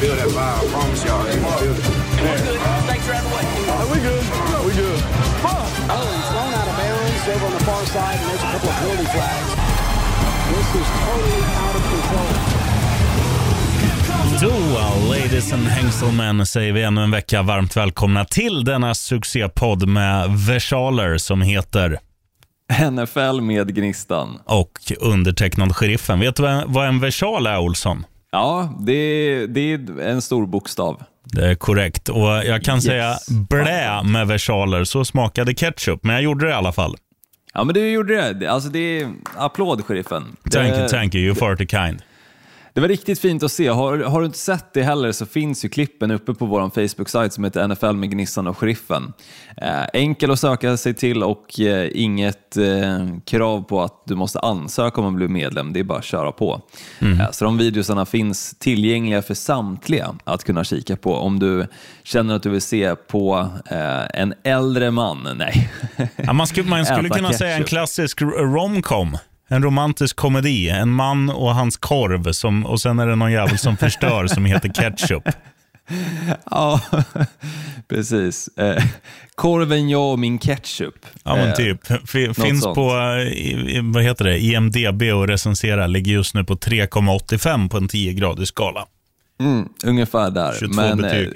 feel that vibe. I promise y'all, they gonna it. Thanks for having way. we good. We good. Oh, he's thrown out of bounds over on the far side, and there's a couple of penalty flags. This is totally out of control. Då, ladies and hengselmen, säger vi ännu en vecka varmt välkomna till denna succépodd med versaler som heter NFL med Gnistan. och undertecknad sheriffen. Vet du vad- vad en versal är, Olsson? Ja, det är, det är en stor bokstav. Det är korrekt. Och jag kan Yes. säga blä med versaler, så smakade ketchup. Men jag gjorde det i alla fall. Ja, men du gjorde det. Alltså, det är applåd, sheriffen. Thank you, thank you. You're far too kind. Det var riktigt fint att se. Har, har du inte sett det heller så finns ju klippen uppe på vår Facebook-sajt som heter NFL med Gnistan och Sheriffen. Eh, enkel att söka sig till och eh, inget eh, krav på att du måste ansöka om att bli medlem. Det är bara att köra på. Eh, så de videosarna finns tillgängliga för samtliga att kunna kika på. Om du känner att du vill se på eh, en äldre man, nej. Ja, man skulle, man skulle kunna säga en ketchup. klassisk romcom. En romantisk komedi. En man och hans korv som, och sen är det någon jävel som förstör som heter ketchup. Ja, precis. Eh, korven, jag och min ketchup. Ja, men Eh, typ. F- finns sånt. på eh, vad heter det? IMDB och recensera. Ligger just nu på 3,85 på en 10-gradig skala. Mm, ungefär där. 22 Men, betyg.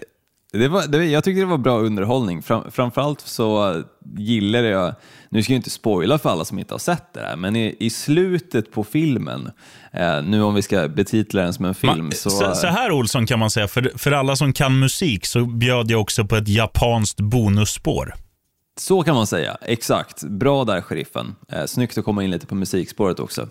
Det var, det, jag tyckte det var bra underhållning. Fram, framförallt så gillade jag, nu ska jag inte spoila för alla som inte har sett det här, men i, i slutet på filmen, eh, nu om vi ska betitla den som en film, Man, så... så, så här Olsson kan man säga, för, för alla som kan musik så bjöd jag också på ett japanskt bonusspår. Så kan man säga, exakt. Bra där, sheriffen. Eh, snyggt att komma in lite på musikspåret också.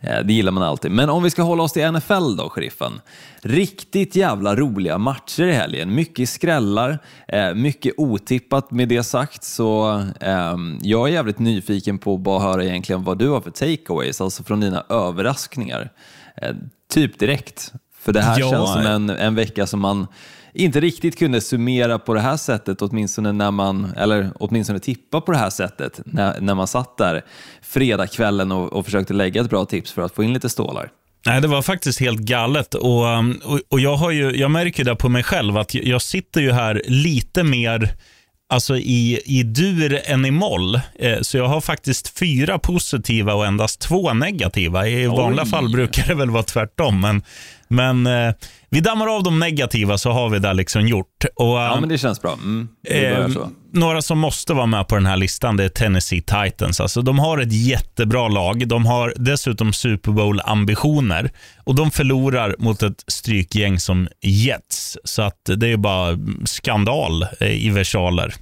Eh, det gillar man alltid. Men om vi ska hålla oss till NFL då, sheriffen. Riktigt jävla roliga matcher i helgen. Mycket skrällar, eh, mycket otippat med det sagt. Så eh, jag är jävligt nyfiken på att bara höra egentligen vad du har för takeaways, alltså från dina överraskningar. Eh, typ direkt. För det här Ja. känns som en, en vecka som man inte riktigt kunde summera på det här sättet, åtminstone när man, eller åtminstone tippa på det här sättet, när, när man satt där fredagskvällen och, och försökte lägga ett bra tips för att få in lite stålar. Nej, det var faktiskt helt galet. Och, um, och, och jag, har ju, jag märker det på mig själv, att jag, jag sitter ju här lite mer alltså i, i dur än i moll. Eh, så jag har faktiskt fyra positiva och endast två negativa. I vanliga Oj. fall brukar det väl vara tvärtom. Men, men eh, vi dammar av de negativa så har vi det liksom gjort. Och, Ja, um, men det känns bra. Mm, Eh, några som måste vara med på den här listan det är Tennessee Titans. Alltså, de har ett jättebra lag. De har dessutom Super Bowl-ambitioner och de förlorar mot ett strykgäng som Jets. Så att det är bara skandal eh, i versaler.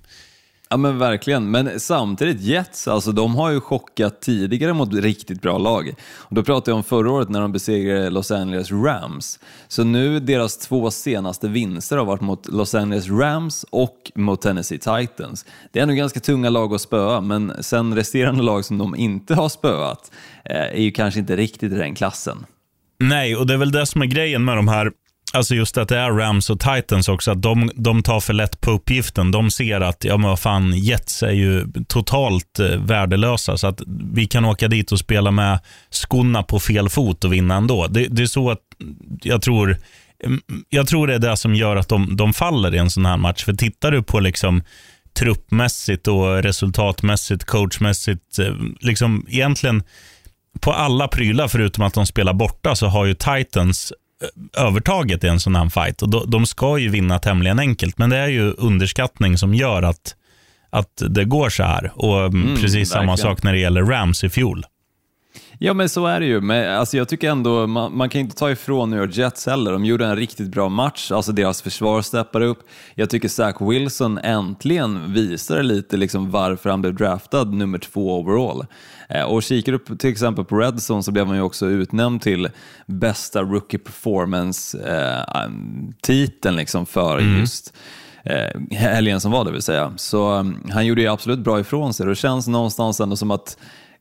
Ja men verkligen, men samtidigt Jets, alltså de har ju chockat tidigare mot riktigt bra lag. Och då pratar jag om förra året när de besegrade Los Angeles Rams. Så nu deras två senaste vinster har varit mot Los Angeles Rams och mot Tennessee Titans. Det är ändå ganska tunga lag att spöa, men sen resterande lag som de inte har spöat eh, är ju kanske inte riktigt i den klassen. Nej, och det är väl det som är grejen med de här Alltså just att det är Rams och Titans också, att de, de tar för lätt på uppgiften. De ser att, ja men vad fan, Jets är ju totalt eh, värdelösa, så att vi kan åka dit och spela med skorna på fel fot och vinna ändå. Det, det är så att jag tror, mm, jag tror det är det som gör att de, de faller i en sån här match. För tittar du på liksom truppmässigt och resultatmässigt, coachmässigt, eh, liksom egentligen på alla prylar förutom att de spelar borta så har ju Titans övertaget i en sån här fight. Och de, ska ju vinna tämligen enkelt, men det är ju underskattning som gör att, att det går så här. Och mm, precis samma verkligen. sak när det gäller Rams i fjol. Ja men så är det ju, men alltså, jag tycker ändå man, man kan inte ta ifrån New York Jets heller. De gjorde en riktigt bra match, alltså deras försvar steppar upp. Jag tycker Zach Wilson äntligen visade lite liksom varför han blev draftad nummer två overall. Eh, och kikar du till exempel på Redzone så blev han ju också utnämnd till bästa rookie performance-titeln liksom för just eh, helgen som var det vill säga. Så um, han gjorde ju absolut bra ifrån sig det känns någonstans ändå som att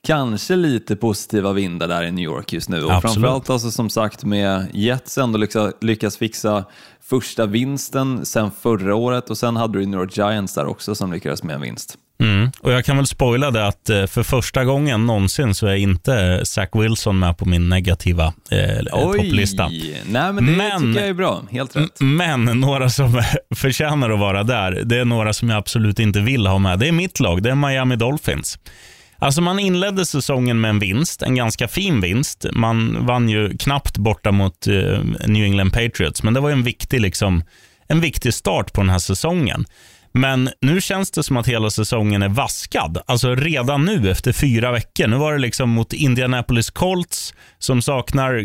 kanske lite positiva vindar där i New York just nu. Och Absolut. framförallt alltså som sagt med Jets ändå lyckas, lyckas fixa första vinsten sen förra året och sen hade du New York Giants där också som lyckades med en vinst. Mm. Och Jag kan väl spoila det att eh, för första gången någonsin så är inte Zach Wilson med på min negativa eh, topplista. Nej, men det Men- tycker jag är bra. Helt rätt. Men några som förtjänar att vara där, det är några som jag absolut inte vill ha med. Det är mitt lag, det är Miami Dolphins. Alltså man inledde säsongen med en vinst, en ganska fin vinst. Man vann ju knappt borta mot eh, New England Patriots, men det var en viktig, liksom, en viktig start på den här säsongen. Men nu känns det som att hela säsongen är vaskad. Alltså redan nu efter fyra veckor. Nu var det liksom mot Indianapolis Colts som saknar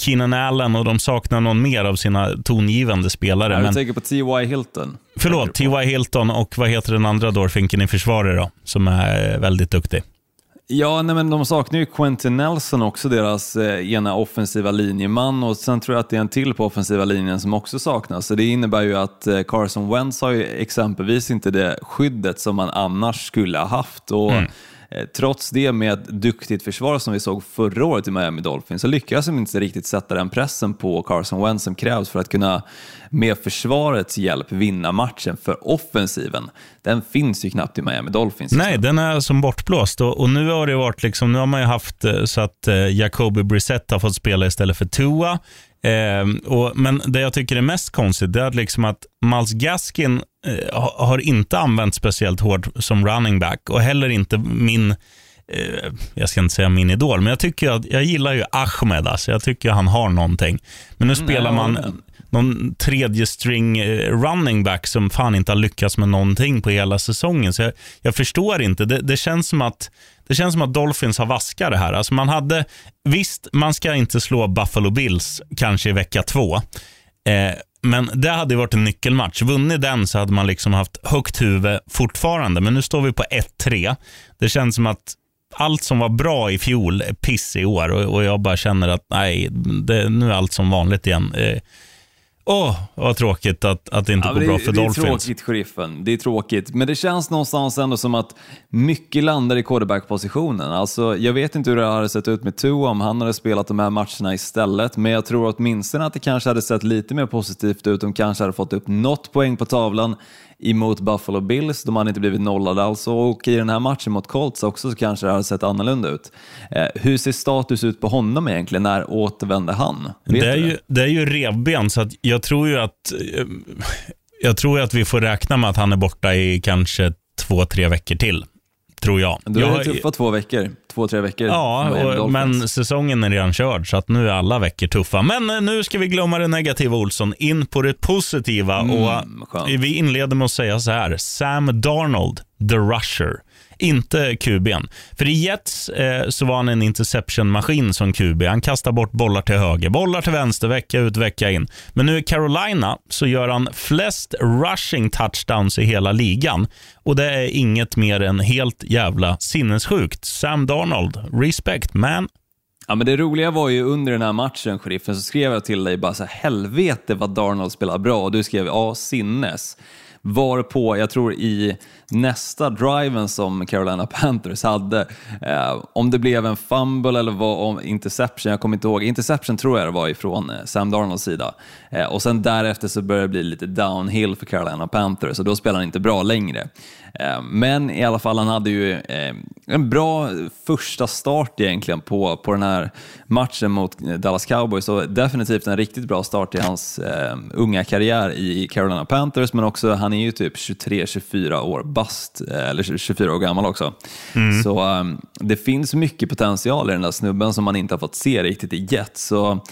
Keenan Allen och de saknar någon mer av sina tongivande spelare. Jag Men, tänker på T.Y. Hilton. Förlåt, T.Y. Hilton och vad heter den andra dårfinken i försvaret då? Som är väldigt duktig. Ja, nej, men de saknar ju Quentin Nelson också, deras eh, ena offensiva linjeman och sen tror jag att det är en till på offensiva linjen som också saknas. Så det innebär ju att eh, Carson Wentz har ju exempelvis inte det skyddet som man annars skulle ha haft. Och, Mm. Eh, trots det med ett duktigt försvar som vi såg förra året i Miami Dolphins så lyckas de inte riktigt sätta den pressen på Carson Wentz som krävs för att kunna med försvarets hjälp vinna matchen. För offensiven, den finns ju knappt i Miami Dolphins. Nej, den är som bortblåst. Och, och nu har det varit liksom, nu har man ju haft eh, så att eh, Jacoby Brissett har fått spela istället för Tua. Eh, och, men det jag tycker är mest konstigt är att, liksom att Miles Gaskin eh, ha- har inte använt speciellt hårt som running back och heller inte min eh, jag ska inte säga min idol, men jag tycker att jag gillar ju Ahmed. Alltså. Jag tycker han har någonting. Men nu spelar jag man någon tredje string eh, running back som fan inte har lyckats med någonting på hela säsongen. Så jag, jag förstår inte. Det, det, känns som att, det känns som att Dolphins har vaskat det här. Alltså man hade, visst, man ska inte slå Buffalo Bills kanske i vecka två. Eh, men det hade varit en nyckelmatch. Vunnit den så hade man liksom haft högt huvud fortfarande. Men nu står vi på 1-3. Det känns som att allt som var bra i fjol är piss i år och, och jag bara känner att nej, det, nu är allt som vanligt igen. Eh, Åh, vad tråkigt att, att det inte Ja, går men bra det, för det är Dolphins. tråkigt, sheriffen. Det är tråkigt. Men det känns någonstans ändå som att mycket landar i quarterback-positionen. Alltså, jag vet inte hur det hade sett ut med Tua om han hade spelat de här matcherna istället, men jag tror åtminstone att det kanske hade sett lite mer positivt ut. De kanske hade fått upp något poäng på tavlan emot Buffalo Bills. De hade inte blivit nollade alltså. Och i den här matchen mot Colts också så kanske det hade sett annorlunda ut. Eh, hur ser status ut på honom egentligen? När återvänder han? Vet Det är, ju, det är ju revben, så att jag tror ju att eh, jag tror att vi får räkna med att han är borta i kanske två, tre veckor till. Tror jag. Jag är har- det tuffa två veckor. Två, tre veckor. Ja, och, men säsongen är redan körd, så att nu är alla veckor tuffa. Men eh, nu ska vi glömma det negativa, Olsson, in på det positiva. och Mm, skönt. Vi inleder med att säga så här, Sam Darnold, the rusher. Inte QB'n. För i Jets eh, så var han en interception-maskin som QB. Han kastar bort bollar till höger, bollar till vänster, vecka ut, vecka in. Men nu i Carolina så gör han flest rushing touchdowns i hela ligan. Och det är inget mer än helt jävla sinnessjukt. Sam Darnold, respect man. Ja, men det roliga var ju under den här matchen, sheriffen, så skrev jag till dig bara så här, helvete vad Darnold spelar bra. Och du skrev ja, sinnes. Varpå, jag tror i nästa driven som Carolina Panthers hade, eh, om det blev en fumble eller vad, om interception, jag kommer inte ihåg, interception tror jag det var ifrån eh, Sam Darnolds sida. Eh, och sen därefter så började det bli lite downhill för Carolina Panthers och då spelar han inte bra längre. Eh, men i alla fall, han hade ju eh, en bra första start egentligen på, på den här matchen mot Dallas Cowboys och definitivt en riktigt bra start i hans eh, unga karriär i Carolina Panthers men också, han är ju typ 23-24 år bast, eller 24 år gammal också. Så eh, det finns mycket potential i den där snubben som man inte har fått se riktigt i Jets. Så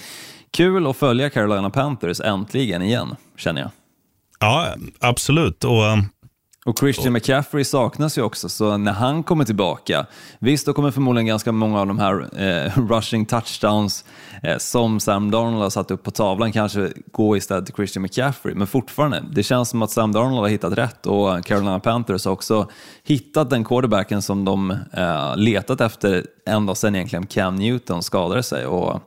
kul att följa Carolina Panthers äntligen igen, känner jag. Ja, absolut. Och Och Christian McCaffrey saknas ju också, så när han kommer tillbaka, visst då kommer förmodligen ganska många av de här eh, rushing touchdowns eh, som Sam Darnold har satt upp på tavlan kanske gå istället till Christian McCaffrey, men fortfarande, det känns som att Sam Darnold har hittat rätt och Carolina Panthers har också hittat den quarterbacken som de eh, letat efter ända sedan egentligen Cam Newton skadade sig och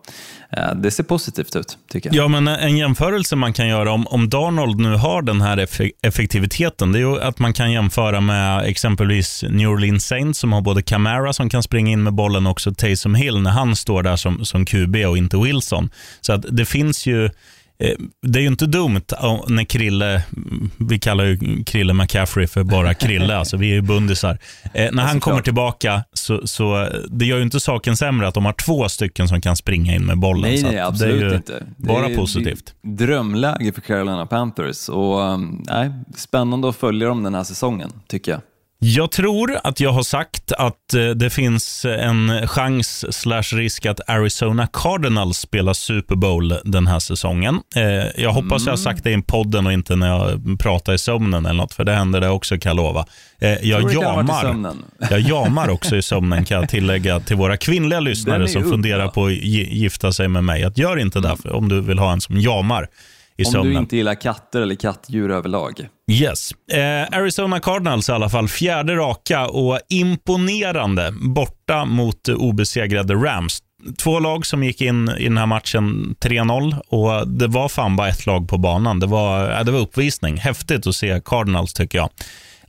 eh, det ser positivt ut tycker jag. Ja, men eh, en jämförelse man kan göra om, om Darnold nu har den här eff- effektiviteten, det är ju att man kan jämföra med exempelvis New Orleans Saints som har både Camara som kan springa in med bollen och också Taysom Hill när han står där som, som QB och inte Wilson. Så att det finns ju det är ju inte dumt om- när Krille, vi kallar ju Krille McCaffrey för bara Krille, alltså vi är ju bundisar. Eh, när han kommer tillbaka så, så det gör ju inte saken sämre att de har två stycken som kan springa in med bollen. Nej, så nej, absolut det är ju inte. Det Bara är- positivt. det är Drömläge för Carolina Panthers och um, nej, spännande att följa dem den här säsongen, tycker jag. Jag tror att jag har sagt att eh, det finns en chans slash risk att Arizona Cardinals spelar Super Bowl den här säsongen. Eh, Jag hoppas jag har sagt det i podden och inte när jag pratar i sömnen eller något, för det händer det också kan jag lova. Eh, Jag jamar, jag jamar också i sömnen kan jag tillägga till våra kvinnliga lyssnare som funderar på att gi- gifta sig med mig. Att gör inte det för- om du vill ha en som jamar i Om sömnen. du inte gillar katter eller kattdjur överlag. Yes. Eh, Arizona Cardinals i alla fall, fjärde raka och imponerande borta mot eh, obesegrade Rams. Två lag som gick in i den här matchen 3-0 och det var fan bara ett lag på banan. Det var, ja, det var uppvisning. Häftigt att se Cardinals tycker jag.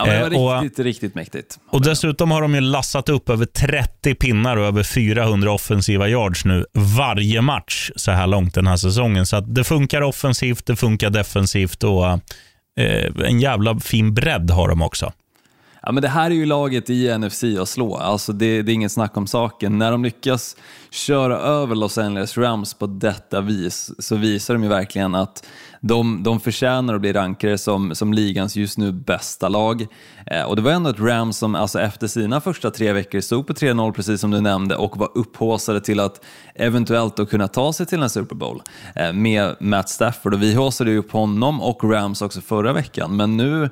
Ja, det Eh, var och- riktigt, riktigt mäktigt. och dessutom har de ju lassat upp över 30 pinnar och över 400 offensiva yards nu varje match så här långt den här säsongen. Så det funkar offensivt, det funkar defensivt och eh, en jävla fin bredd har de också. Ja, men det här är ju laget i NFC att slå, alltså det, det är inget snack om saken. När de lyckas köra över Los Angeles Rams på detta vis så visar de ju verkligen att de, de förtjänar att bli rankade som, som ligans just nu bästa lag. Eh, och det var ändå ett Rams som alltså efter sina första tre veckor stod på 3-0 precis som du nämnde och var upphåsade till att eventuellt då kunna ta sig till en Super Bowl eh, med Matt Stafford. Och vi haussade ju upp honom och Rams också förra veckan, men nu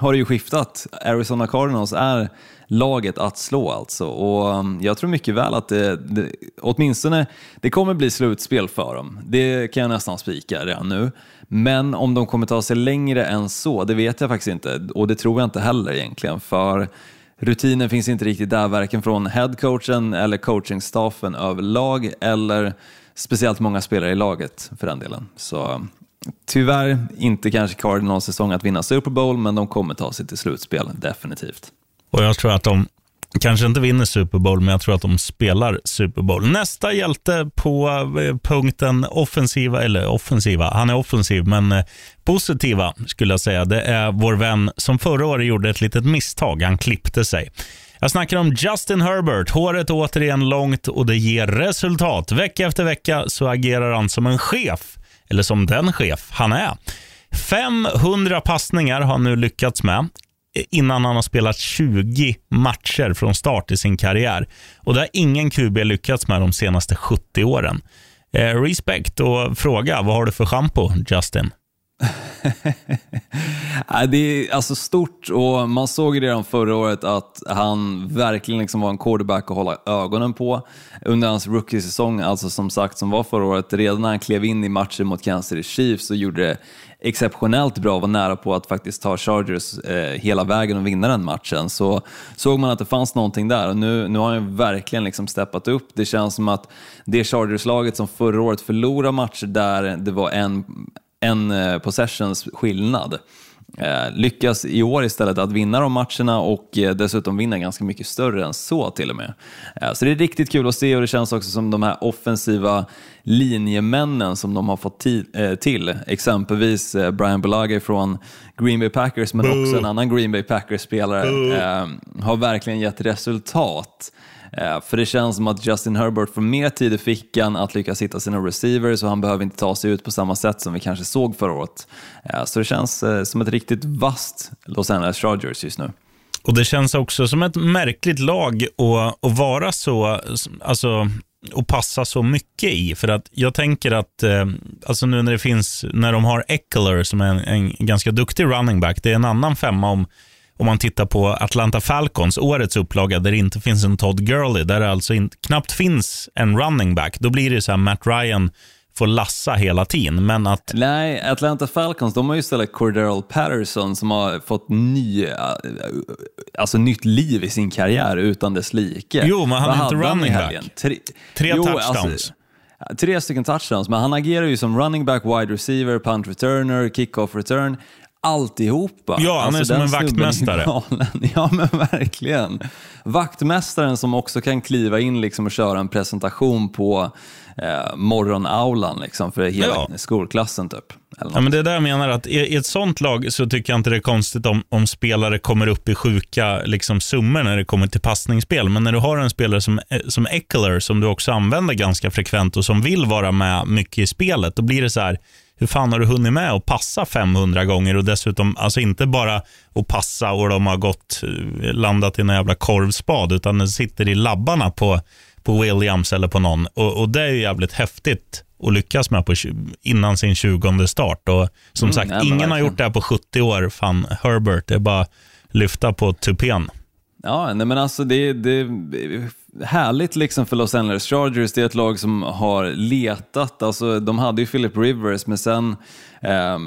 har det ju skiftat. Arizona Cardinals är laget att slå alltså och um, jag tror mycket väl att det, det åtminstone, det kommer bli slutspel för dem. Det kan jag nästan spika redan nu. Men om de kommer ta sig längre än så, det vet jag faktiskt inte och det tror jag inte heller egentligen för rutinen finns inte riktigt där, varken från headcoachen eller coachingstaffen överlag eller speciellt många spelare i laget för den delen. Så um, Tyvärr inte kanske Cardinals säsong att vinna Super Bowl, men de kommer ta sig till slutspel, definitivt. Och jag tror att de kanske inte vinner Super Bowl, men jag tror att de spelar Super Bowl. Nästa hjälte på eh, punkten offensiva, eller offensiva, han är offensiv, men eh, positiva skulle jag säga. Det är vår vän som förra året gjorde ett litet misstag. Han klippte sig. Jag snackar om Justin Herbert. Håret är återigen långt och det ger resultat. Vecka efter vecka så agerar han som en chef, eller som den chef han är. 500 passningar har han nu lyckats med eh, innan han har spelat 20 matcher från start i sin karriär. Och Det har ingen QB lyckats med de senaste 70 åren. Eh, respect och fråga, vad har du för schampo, Justin? Det är alltså stort och man såg ju redan förra året att han verkligen liksom var en quarterback att hålla ögonen på under hans rookie-säsong, alltså som sagt som var förra året. Redan när han klev in i matchen mot Kansas City Chiefs så gjorde det exceptionellt bra och var nära på att faktiskt ta Chargers eh, hela vägen och vinna den matchen. Så såg man att det fanns någonting där och nu, nu har han ju verkligen liksom steppat upp. Det känns som att det Chargers-laget som förra året förlorade matcher där det var en en eh, possessions skillnad. Eh, lyckas i år istället att vinna de matcherna och eh, dessutom vinna ganska mycket större än så till och med. Så det är riktigt kul att se och det känns också som de här offensiva linjemännen som de har fått ti- till. Exempelvis Brian Bulaga från Green Bay Packers men också en annan Green Bay Packers-spelare har verkligen gett resultat. Eh, för det känns som att Justin Herbert får mer tid i fickan att lyckas hitta sina receivers och han behöver inte ta sig ut på samma sätt som vi kanske såg förra året. Eh, så det känns eh, som ett riktigt vasst Los Angeles Chargers just nu. Och Det känns också som ett märkligt lag att, att vara så, alltså, och passa så mycket i. För att jag tänker att, eh, alltså nu när det finns, när de har Eckler som är en, en ganska duktig running back, det är en annan femma om om man tittar på Atlanta Falcons, årets upplaga, där det inte finns en Todd Gurley, där det alltså inte, knappt finns en running back, då blir det så här Matt Ryan får lassa hela tiden. Men att Nej, Atlanta Falcons, de har ju istället Cordell Patterson som har fått ny, eh, alltså nytt liv i sin karriär utan dess like. Jo, men han är inte running back. Tre, Tre Jo, touchdowns. Alltså, tre stycken touchdowns, men han agerar ju som running back, wide receiver, punt returner, kick-off return. Alltihopa. Ja, han är som den en vaktmästare. Ja, men verkligen. Vaktmästaren som också kan kliva in liksom och köra en presentation på eh, morgonaulan liksom, för hela Ja. skolklassen. Typ, Ja, men det är där jag menar att i, i ett sånt lag så tycker jag inte det är konstigt om, om spelare kommer upp i sjuka liksom, summor när det kommer till passningsspel. Men när du har en spelare som, eh, som Eckler, som du också använder ganska frekvent och som vill vara med mycket i spelet, då blir det så här, hur fan har du hunnit med att passa 500 gånger och dessutom, alltså inte bara att passa och de har gått, eh, landat i en jävla korvspad, utan den sitter i labbarna på, på Williams eller på någon. Och, och det är ju jävligt häftigt att lyckas med på, innan sin 20 start. Och som Mm, sagt, ingen har gjort det här på 70 år. Fan, Herbert, det är bara lyfta på tupén. Ja, nej men alltså det, det är härligt liksom för Los Angeles Chargers. Det är ett lag som har letat. Alltså, de hade ju Philip Rivers, men sen eh,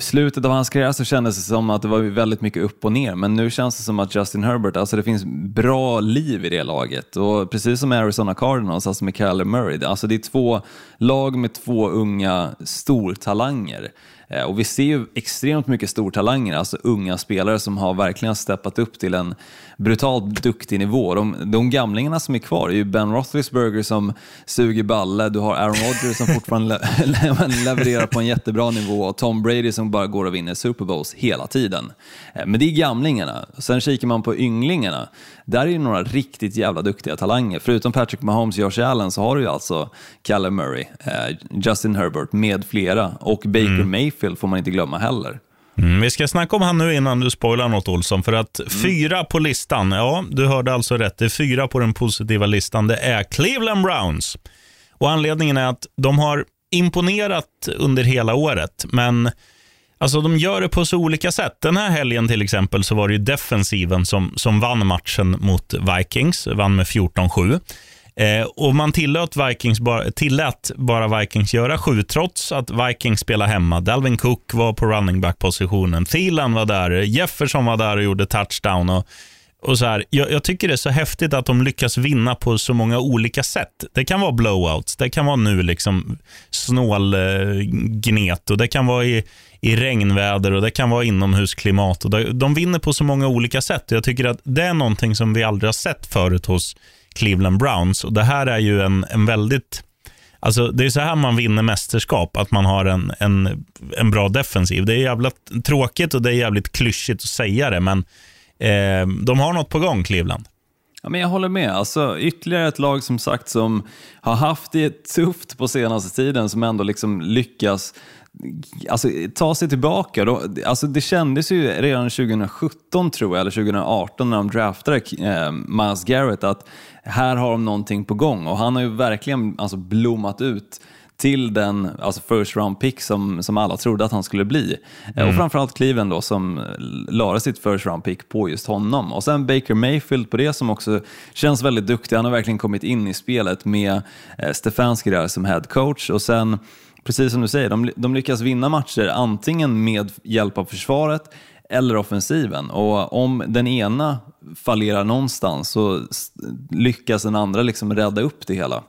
slutet av hans karriär så kändes det som att det var väldigt mycket upp och ner. Men nu känns det som att Justin Herbert, alltså det finns bra liv i det laget. Och precis som Arizona Cardinals, alltså med Kyler Murray. Alltså det är två lag med två unga stortalanger. Eh, och vi ser ju extremt mycket stortalanger, alltså unga spelare som har verkligen steppat upp till en brutalt duktig nivå. De, de gamlingarna som är kvar är ju Ben Roethlisberger som suger balle, du har Aaron Rodgers som fortfarande le levererar på en jättebra nivå och Tom Brady som bara går och vinner Super Bowls hela tiden. Eh, men det är gamlingarna. Sen kikar man på ynglingarna. Där är ju några riktigt jävla duktiga talanger. Förutom Patrick Mahomes och Josh Allen så har du ju alltså Callum Murray, eh, Justin Herbert med flera och Baker Mayfield får man inte glömma heller. Mm, vi ska snacka om han nu innan du spoilar något Olsson. För att fyra på listan, ja du hörde alltså rätt. Det är fyra på den positiva listan. Det är Cleveland Browns. Och anledningen är att de har imponerat under hela året. Men alltså, de gör det på så olika sätt. Den här helgen till exempel så var det ju defensiven som, som vann matchen mot Vikings. Vann med 14-7. Eh, och man tillät, Vikings bara, tillät bara Vikings göra sju, trots att Vikings spelade hemma. Dalvin Cook var på running back-positionen. Thielen var där. Jefferson var där och gjorde touchdown. Och, och så här, jag, jag tycker det är så häftigt att de lyckas vinna på så många olika sätt. Det kan vara blowouts, det kan vara nu liksom snålgnet eh, och det kan vara i, i regnväder och det kan vara inomhusklimat. Och de, vinner på så många olika sätt. Jag tycker att det är någonting som vi aldrig har sett förut hos Cleveland Browns. Och Det här är ju en, en väldigt... Alltså, det är så här man vinner mästerskap, att man har en, en, en bra defensiv. Det är jävligt tråkigt och det är jävligt klyschigt att säga det, men eh, de har något på gång, Cleveland. Ja, men jag håller med. Alltså, ytterligare ett lag som sagt som har haft det tufft på senaste tiden som ändå liksom lyckas alltså, ta sig tillbaka. Då, alltså, det kändes ju redan 2017 tror jag, eller 2018 när de draftade eh, Miles Garrett att här har de någonting på gång och han har ju verkligen alltså, blommat ut till den alltså first round pick som, som alla trodde att han skulle bli. Eh, Och framförallt Cleveland då som lade sitt first round pick på just honom. Och sen Baker Mayfield på det som också känns väldigt duktig. Han har verkligen kommit in i spelet med eh, Stefanski där som head coach. Och sen, precis som du säger, de, de lyckas vinna matcher antingen med hjälp av försvaret eller offensiven. Och om den ena fallerar någonstans så lyckas den andra liksom rädda upp det hela.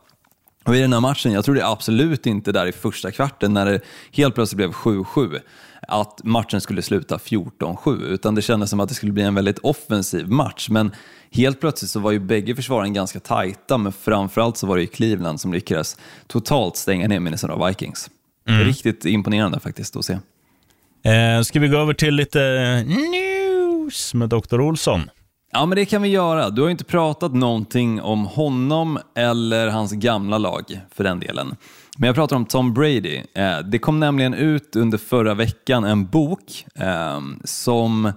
Och i den här matchen, jag tror det absolut inte där i första kvarten när det helt plötsligt blev 7-7, att matchen skulle sluta 14-7, utan det kändes som att det skulle bli en väldigt offensiv match. Men helt plötsligt så var ju bägge försvaren ganska tajta, men framförallt så var det ju Cleveland som lyckades totalt stänga ner Minnesota Vikings. Riktigt imponerande faktiskt att se. Eh, ska vi gå över till lite news med Dr. Olsson? Ja, men det kan vi göra. Du har ju inte pratat någonting om honom eller hans gamla lag för den delen. Men jag pratar om Tom Brady. Eh, Det kom nämligen ut under förra veckan en bok eh, som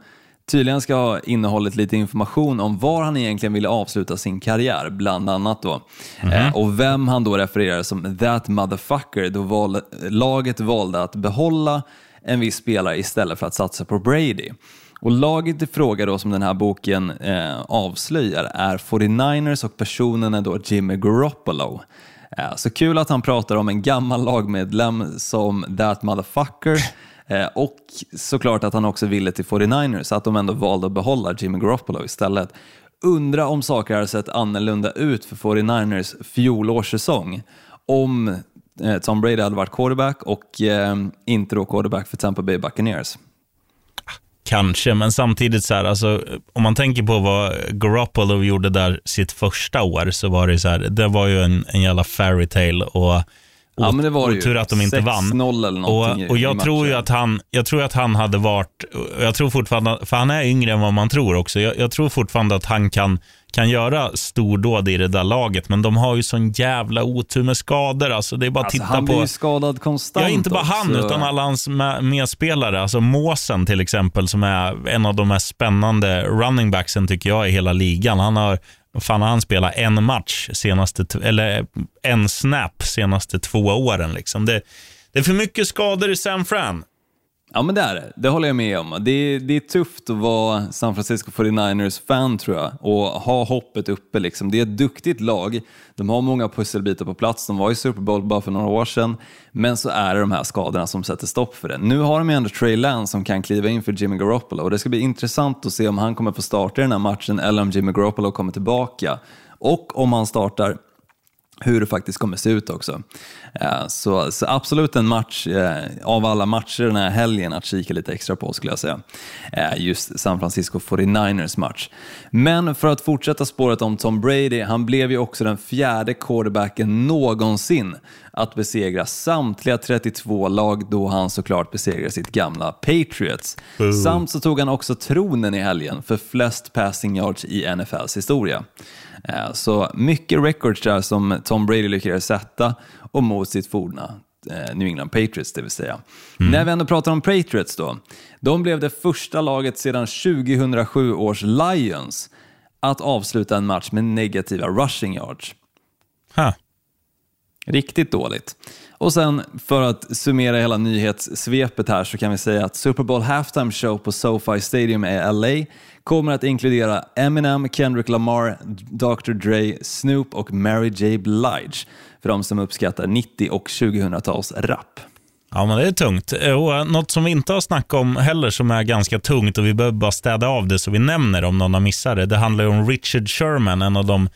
tydligen ska ha innehållit lite information om var han egentligen ville avsluta sin karriär, bland annat då. Eh, Och vem han då refererar som that motherfucker då val, laget valde att behålla en viss spelare istället för att satsa på Brady. Och laget i fråga då som den här boken eh, avslöjar är 49ers och personen är då Jimmy Garoppolo. Eh, så kul att han pratar om en gammal lagmedlem som that motherfucker eh, och såklart att han också ville till 49ers, så att de ändå valde att behålla Jimmy Garoppolo istället. Undra om saker hade sett annorlunda ut för 49ers fjolårssäsong om eh, Tom Brady hade varit quarterback och eh, inte då quarterback för Tampa Bay Buccaneers kanske, men samtidigt så här, alltså, om man tänker på vad Garoppolo gjorde där sitt första år, så var det så här, det var ju en, en jävla fairy tale och Ja, men det var det ju. tur att de inte 6-0 vann. eller någonting och, och jag tror ju att han, jag tror att han hade varit, jag tror fortfarande, för han är yngre än vad man tror också, jag, jag tror fortfarande att han kan, kan göra stordåd i det där laget, men de har ju sån jävla otur med skador. Alltså, det är bara Alltså, titta han blir på... ju skadad konstant Ja, inte bara han, också. utan alla hans med- medspelare. Alltså Måsen till exempel, som är en av de mest spännande running backsen tycker jag i hela ligan. Han har, fan har han spelat en match senaste, eller en snap senaste två åren. Liksom. Det, det är för mycket skador i San Fran. Ja, men det är det. Det håller jag med om. Det är, det är tufft att vara San Francisco 49ers-fan tror jag och ha hoppet uppe. Liksom. Det är ett duktigt lag. De har många pusselbitar på plats. De var i Super Bowl bara för några år sedan. Men så är det de här skadorna som sätter stopp för det. Nu har de ju ändå Trey Lance som kan kliva in för Jimmy Garoppolo och det ska bli intressant att se om han kommer få starta i den här matchen eller om Jimmy Garoppolo kommer tillbaka. Och om han startar hur det faktiskt kommer se ut också. Eh, Så, så absolut en match eh, av alla matcher den här helgen att kika lite extra på skulle jag säga. Eh, Just San Francisco 49ers match. Men för att fortsätta spåret om Tom Brady, han blev ju också den fjärde quarterbacken någonsin att besegra samtliga 32 lag då han såklart besegrade sitt gamla Patriots. Samt så tog han också tronen i helgen för flest passing yards i NFLs historia. Eh, Så mycket records där som Tom Brady lyckades sätta och mot sitt forna eh, New England Patriots, det vill säga. När vi ändå pratar om Patriots då. De blev det första laget sedan 2007 års Lions att avsluta en match med negativa rushing yards. Ha. Riktigt dåligt. Och sen för att summera hela nyhetssvepet här så kan vi säga att Super Bowl Halftime Show på SoFi Stadium i LA kommer att inkludera Eminem, Kendrick Lamar, Dr Dre, Snoop och Mary J Blige för de som uppskattar 90 och 2000-tals rap. Ja, men det är tungt. Och eh, något som vi inte har snackat om heller som är ganska tungt och vi behöver bara städa av det så vi nämner om någon har missat det. Det handlar ju om Richard Sherman, en av de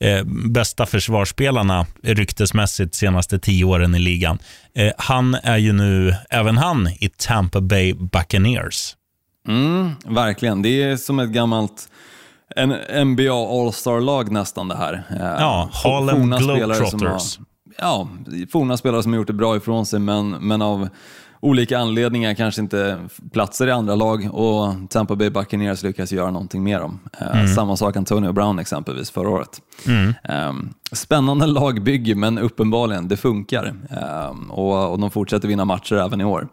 eh, bästa försvarsspelarna ryktesmässigt senaste tio åren i ligan. Eh, han är ju nu, även han, i Tampa Bay Buccaneers. Mm, verkligen, det är som ett gammalt en NBA All-Star-lag nästan det här. Eh, Ja, spelare som Globetrotters. Ja, forna spelare som har gjort det bra ifrån sig men, men av olika anledningar kanske inte platser i andra lag och Tampa Bay Buccaneers lyckas göra någonting med dem. Eh, Samma sak Antonio Brown exempelvis förra året. Eh, spännande lagbygge men uppenbarligen, det funkar eh, och, och de fortsätter vinna matcher även i år.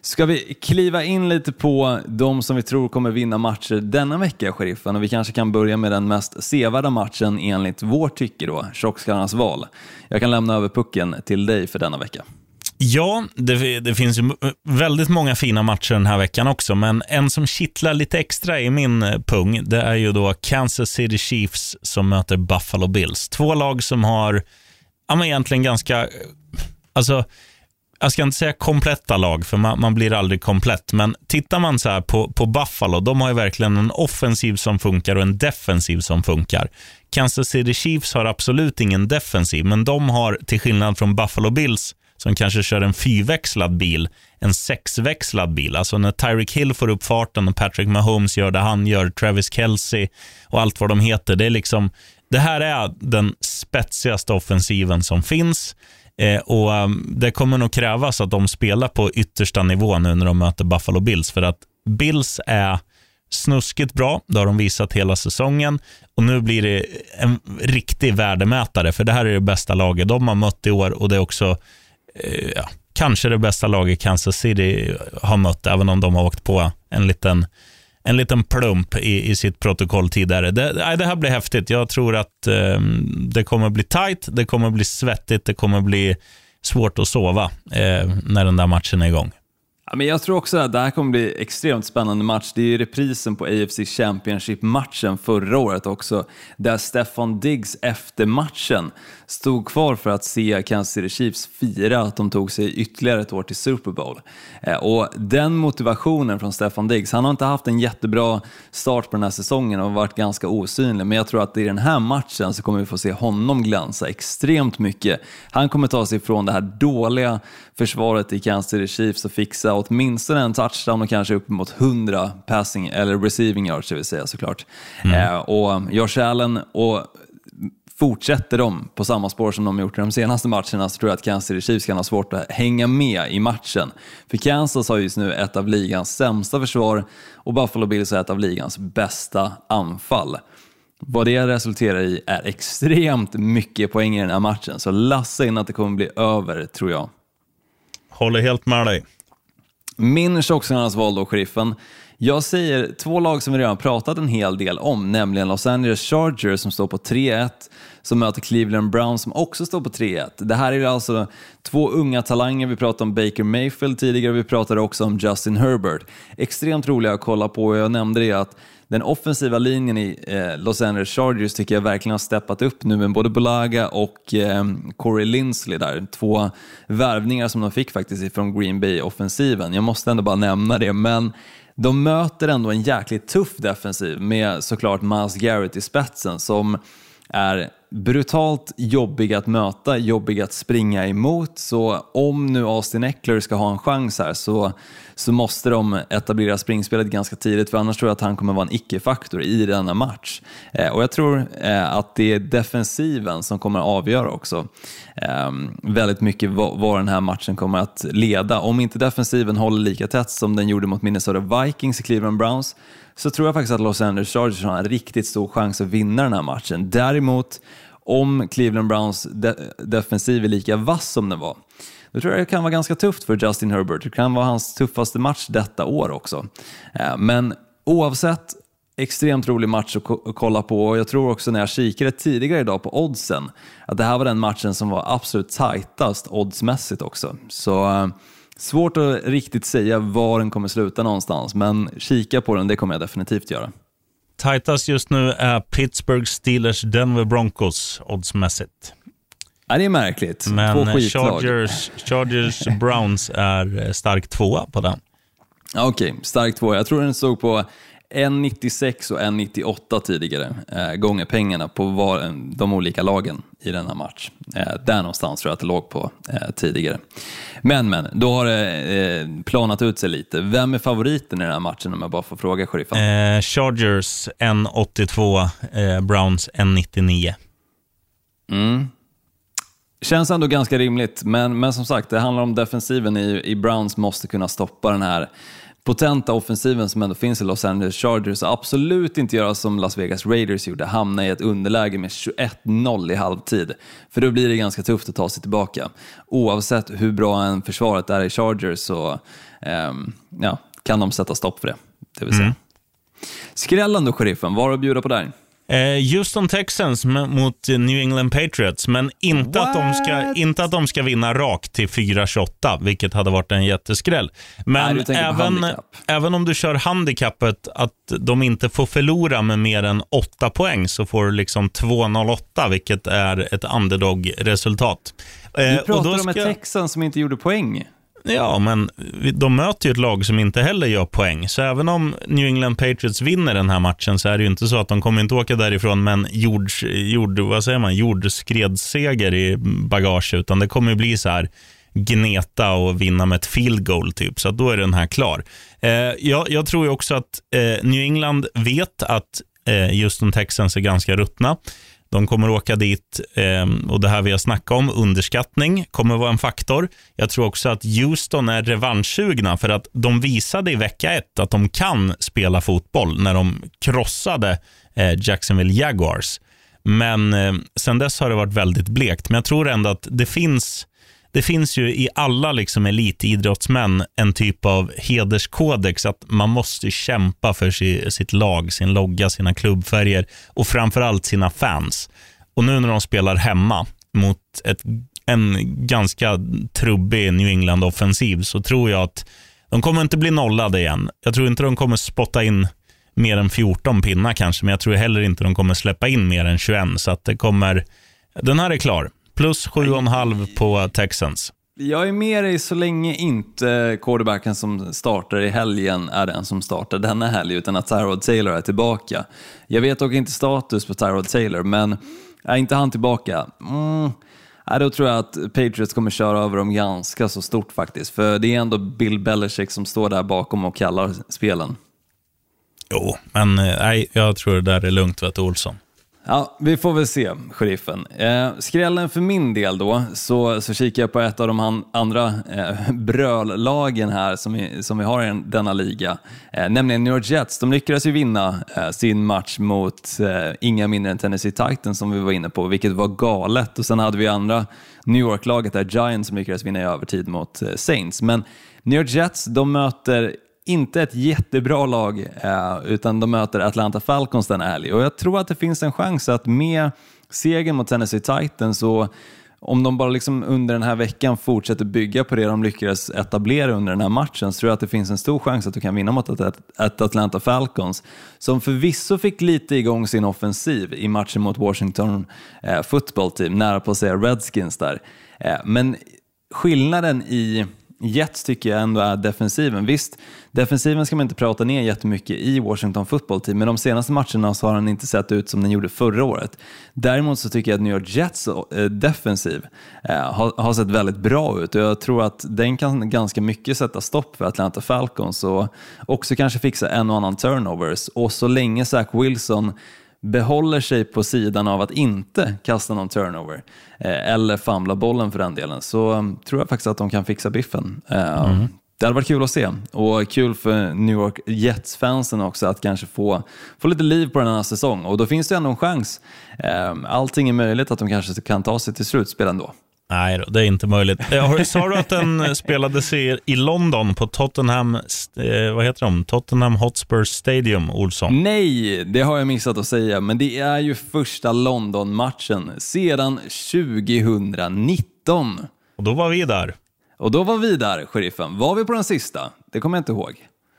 Ska vi kliva in lite på de som vi tror kommer vinna matcher denna vecka, sheriffen? Och vi kanske kan börja med den mest sevärda matchen enligt vårt tycke då, tjockskallarnas val. Jag kan lämna över pucken till dig för denna vecka. Ja, det, det finns ju väldigt många fina matcher den här veckan också, men en som kittlar lite extra i min eh, pung, det är ju då Kansas City Chiefs som möter Buffalo Bills. Två lag som har, ja men egentligen ganska, eh, alltså, jag ska inte säga kompletta lag, för man, man blir aldrig komplett, men tittar man så här på, på Buffalo, de har ju verkligen en offensiv som funkar och en defensiv som funkar. Kansas City Chiefs har absolut ingen defensiv, men de har, till skillnad från Buffalo Bills, som kanske kör en fyrväxlad bil, en sexväxlad bil. Alltså när Tyreek Hill får upp farten och Patrick Mahomes gör det han gör, Travis Kelce och allt vad de heter. Det, är liksom, det här är den spetsigaste offensiven som finns. Eh, och um, Det kommer nog krävas att de spelar på yttersta nivå nu när de möter Buffalo Bills. För att Bills är snuskigt bra, det har de visat hela säsongen. Och nu blir det en riktig värdemätare, för det här är det bästa laget de har mött i år och det är också eh, ja, kanske det bästa laget Kansas City har mött, även om de har åkt på en liten, en liten plump i, i sitt protokoll tidigare. Det, nej, det här blir häftigt. Jag tror att eh, det kommer bli tight, det kommer bli svettigt, det kommer bli svårt att sova eh, när den där matchen är igång. Ja, men jag tror också att det här kommer bli extremt spännande match. Det är ju reprisen på AFC Championship-matchen förra året också, där Stefan Diggs efter matchen stod kvar för att se Kansas City Chiefs fira att de tog sig ytterligare ett år till Super Bowl. Eh, Och den motivationen från Stefan Diggs, han har inte haft en jättebra start på den här säsongen och varit ganska osynlig, men jag tror att i den här matchen så kommer vi få se honom glänsa extremt mycket. Han kommer ta sig ifrån det här dåliga försvaret i Kansas City Chiefs och fixa åtminstone en touchdown och kanske upp mot 100 passing eller receiving yards, det vill säga såklart. Eh, och Josh Allen och fortsätter de på samma spår som de gjort i de senaste matcherna så tror jag att Kansas City Chiefs kan ha svårt att hänga med i matchen. För Kansas har just nu ett av ligans sämsta försvar och Buffalo Bills har ett av ligans bästa anfall. Vad det resulterar i är extremt mycket poäng i den här matchen, så lassa in att det kommer bli över, tror jag. Håller helt med dig. Min tjockskallarnas val då, sheriffen. Jag säger två lag som vi redan pratat en hel del om, nämligen Los Angeles Chargers som står på 3-1, som möter Cleveland Browns som också står på 3-1. Det här är alltså två unga talanger, vi pratade om Baker Mayfield tidigare, vi pratade också om Justin Herbert. Extremt roliga att kolla på och jag nämnde det att den offensiva linjen i eh, Los Angeles Chargers tycker jag verkligen har steppat upp nu med både Bulaga och eh, Corey Linsley där. Två värvningar som de fick faktiskt från Green Bay-offensiven. Jag måste ändå bara nämna det, men de möter ändå en jäkligt tuff defensiv med såklart Miles Garrett i spetsen som är brutalt jobbig att möta, jobbig att springa emot. Så om nu Austin Eckler ska ha en chans här så, så måste de etablera springspelet ganska tidigt för annars tror jag att han kommer vara en icke-faktor i denna match. Eh, och jag tror eh, att det är defensiven som kommer att avgöra också eh, väldigt mycket vad, vad den här matchen kommer att leda. Om inte defensiven håller lika tätt som den gjorde mot Minnesota Vikings i Cleveland Browns så tror jag faktiskt att Los Angeles Chargers har en riktigt stor chans att vinna den här matchen. Däremot, om Cleveland Browns de defensiv är lika vass som den var, då tror jag det kan vara ganska tufft för Justin Herbert. Det kan vara hans tuffaste match detta år också. Eh, men oavsett, extremt rolig match att kolla på och jag tror också när jag kikade tidigare idag på oddsen att det här var den matchen som var absolut tajtast oddsmässigt också. Så eh, Svårt att riktigt säga var den kommer sluta någonstans, men kika på den, det kommer jag definitivt göra. Tajtast just nu är Pittsburgh Steelers Denver Broncos oddsmässigt. Ja, det är märkligt. Men Chargers, Chargers Browns är eh, stark tvåa på den. Okej, okay, stark tvåa. Jag tror den stod på 1,96 och 1,98 tidigare eh, gånger pengarna på var, de olika lagen i denna match. Eh, där någonstans tror jag att det låg på eh, tidigare. Men, men, då har det eh, planat ut sig lite. Vem är favoriten i den här matchen om jag bara får fråga, sheriffen? Eh, Chargers 1,82, eh, Browns 1,99. Mm. Känns ändå ganska rimligt, men, men som sagt, det handlar om defensiven i, i Browns måste kunna stoppa den här potenta offensiven som ändå finns i Los Angeles Chargers och absolut inte göra som Las Vegas Raiders gjorde, hamna i ett underläge med 21-0 i halvtid. För då blir det ganska tufft att ta sig tillbaka. Oavsett hur bra en försvaret är i Chargers så um, ja, kan de sätta stopp för det. det vill säga. Mm. Skrällen då, sheriffen, vad har du att bjuda på där? Eh, Houston Texans mot New England Patriots, men inte att, de ska, inte att de ska vinna rakt till 4-28, vilket hade varit en jätteskräll. Men Nej, även, även om du kör handikappet att de inte får förlora med mer än 8 poäng så får du liksom 2-0-8, vilket är ett underdog-resultat. Eh, du pratar om ett Texans som inte gjorde poäng. Ja, men de möter ju ett lag som inte heller gör poäng. Så även om New England Patriots vinner den här matchen så är det ju inte så att de kommer inte åka därifrån med en jord, jord, vad säger man, jordskredsseger i bagage, utan det kommer ju bli så här gneta och vinna med ett field goal typ. Så då är den här klar. Eh, jag, jag, tror också att eh, New England vet att eh, just de Texans är ganska ruttna. De kommer åka dit eh, och det här vi har snackat om, underskattning, kommer vara en faktor. Jag tror också att Houston är revanschsugna för att de visade i vecka ett att de kan spela fotboll när de krossade eh, Jacksonville Jaguars. Men eh, sen dess har det varit väldigt blekt. Men jag tror ändå att det finns det finns ju i alla liksom elitidrottsmän en typ av hederskodex att man måste kämpa för sitt lag, sin logga, sina klubbfärger och framförallt sina fans. Och nu när de spelar hemma mot ett, en ganska trubbig New England-offensiv så tror jag att de kommer inte bli nollade igen. Jag tror inte de kommer spotta in mer än 14 pinnar kanske, men jag tror heller inte de kommer släppa in mer än 21. Så att det kommer, den här är klar. Plus 7,5 på Texans. Jag är med dig så länge inte quarterbacken som startar i helgen är den som startar denna helg, utan att Tyrod Taylor är tillbaka. Jag vet dock inte status på Tyrod Taylor, men är inte han tillbaka? Mm. Ja, då tror jag att Patriots kommer köra över dem ganska så stort faktiskt. För det är ändå Bill Belichick som står där bakom och kallar spelen. Jo, men eh, nej, jag tror det där är lugnt, vet Olsson. Ja, vi får väl se, sheriffen. Eh, skrällen för min del då, så, så kikar jag på ett av de han, andra eh, bröllagen här som vi, som vi har i denna liga, eh, nämligen New York Jets. De lyckades ju vinna eh, sin match mot eh, inga mindre än Tennessee Titans som vi var inne på, vilket var galet. Och sen hade vi andra New York-laget där, Giants, som lyckades vinna i övertid mot eh, Saints. Men New York Jets, de möter inte ett jättebra lag, eh, utan de möter Atlanta Falcons den helg. Och jag tror att det finns en chans att med segern mot Tennessee Titans och om de bara liksom under den här veckan fortsätter bygga på det de lyckades etablera under den här matchen så tror jag att det finns en stor chans att du kan vinna mot ett Atlanta Falcons som förvisso fick lite igång sin offensiv i matchen mot Washington eh, football team, nära på att säga Redskins där. Eh, men skillnaden i Jets tycker jag ändå är defensiven. Visst, defensiven ska man inte prata ner jättemycket i Washington football team, men de senaste matcherna så har den inte sett ut som den gjorde förra året. Däremot så tycker jag att New York Jets eh, defensiv eh, har, har, sett väldigt bra ut och jag tror att den kan ganska mycket sätta stopp för Atlanta Falcons och också kanske fixa en och annan turnovers. Och så länge Zach Wilson behåller sig på sidan av att inte kasta någon turnover eh, eller famla bollen för den delen så um, tror jag faktiskt att de kan fixa biffen. Eh, mm. Det hade varit kul att se och kul för New York Jets-fansen också att kanske få, få lite liv på den här säsongen och då finns det ändå en chans. Eh, allting är möjligt att de kanske kan ta sig till slutspel ändå. Nej, det är inte möjligt. Eh, sa du att den spelades i, i London på Tottenham, eh, vad heter de? Tottenham Hotspur Stadium, Olsson? Nej, det har jag missat att säga, men det är ju första London-matchen sedan 2019. Och då var vi där. Och då var vi där, sheriffen. Var vi på den sista? Det kommer jag inte ihåg.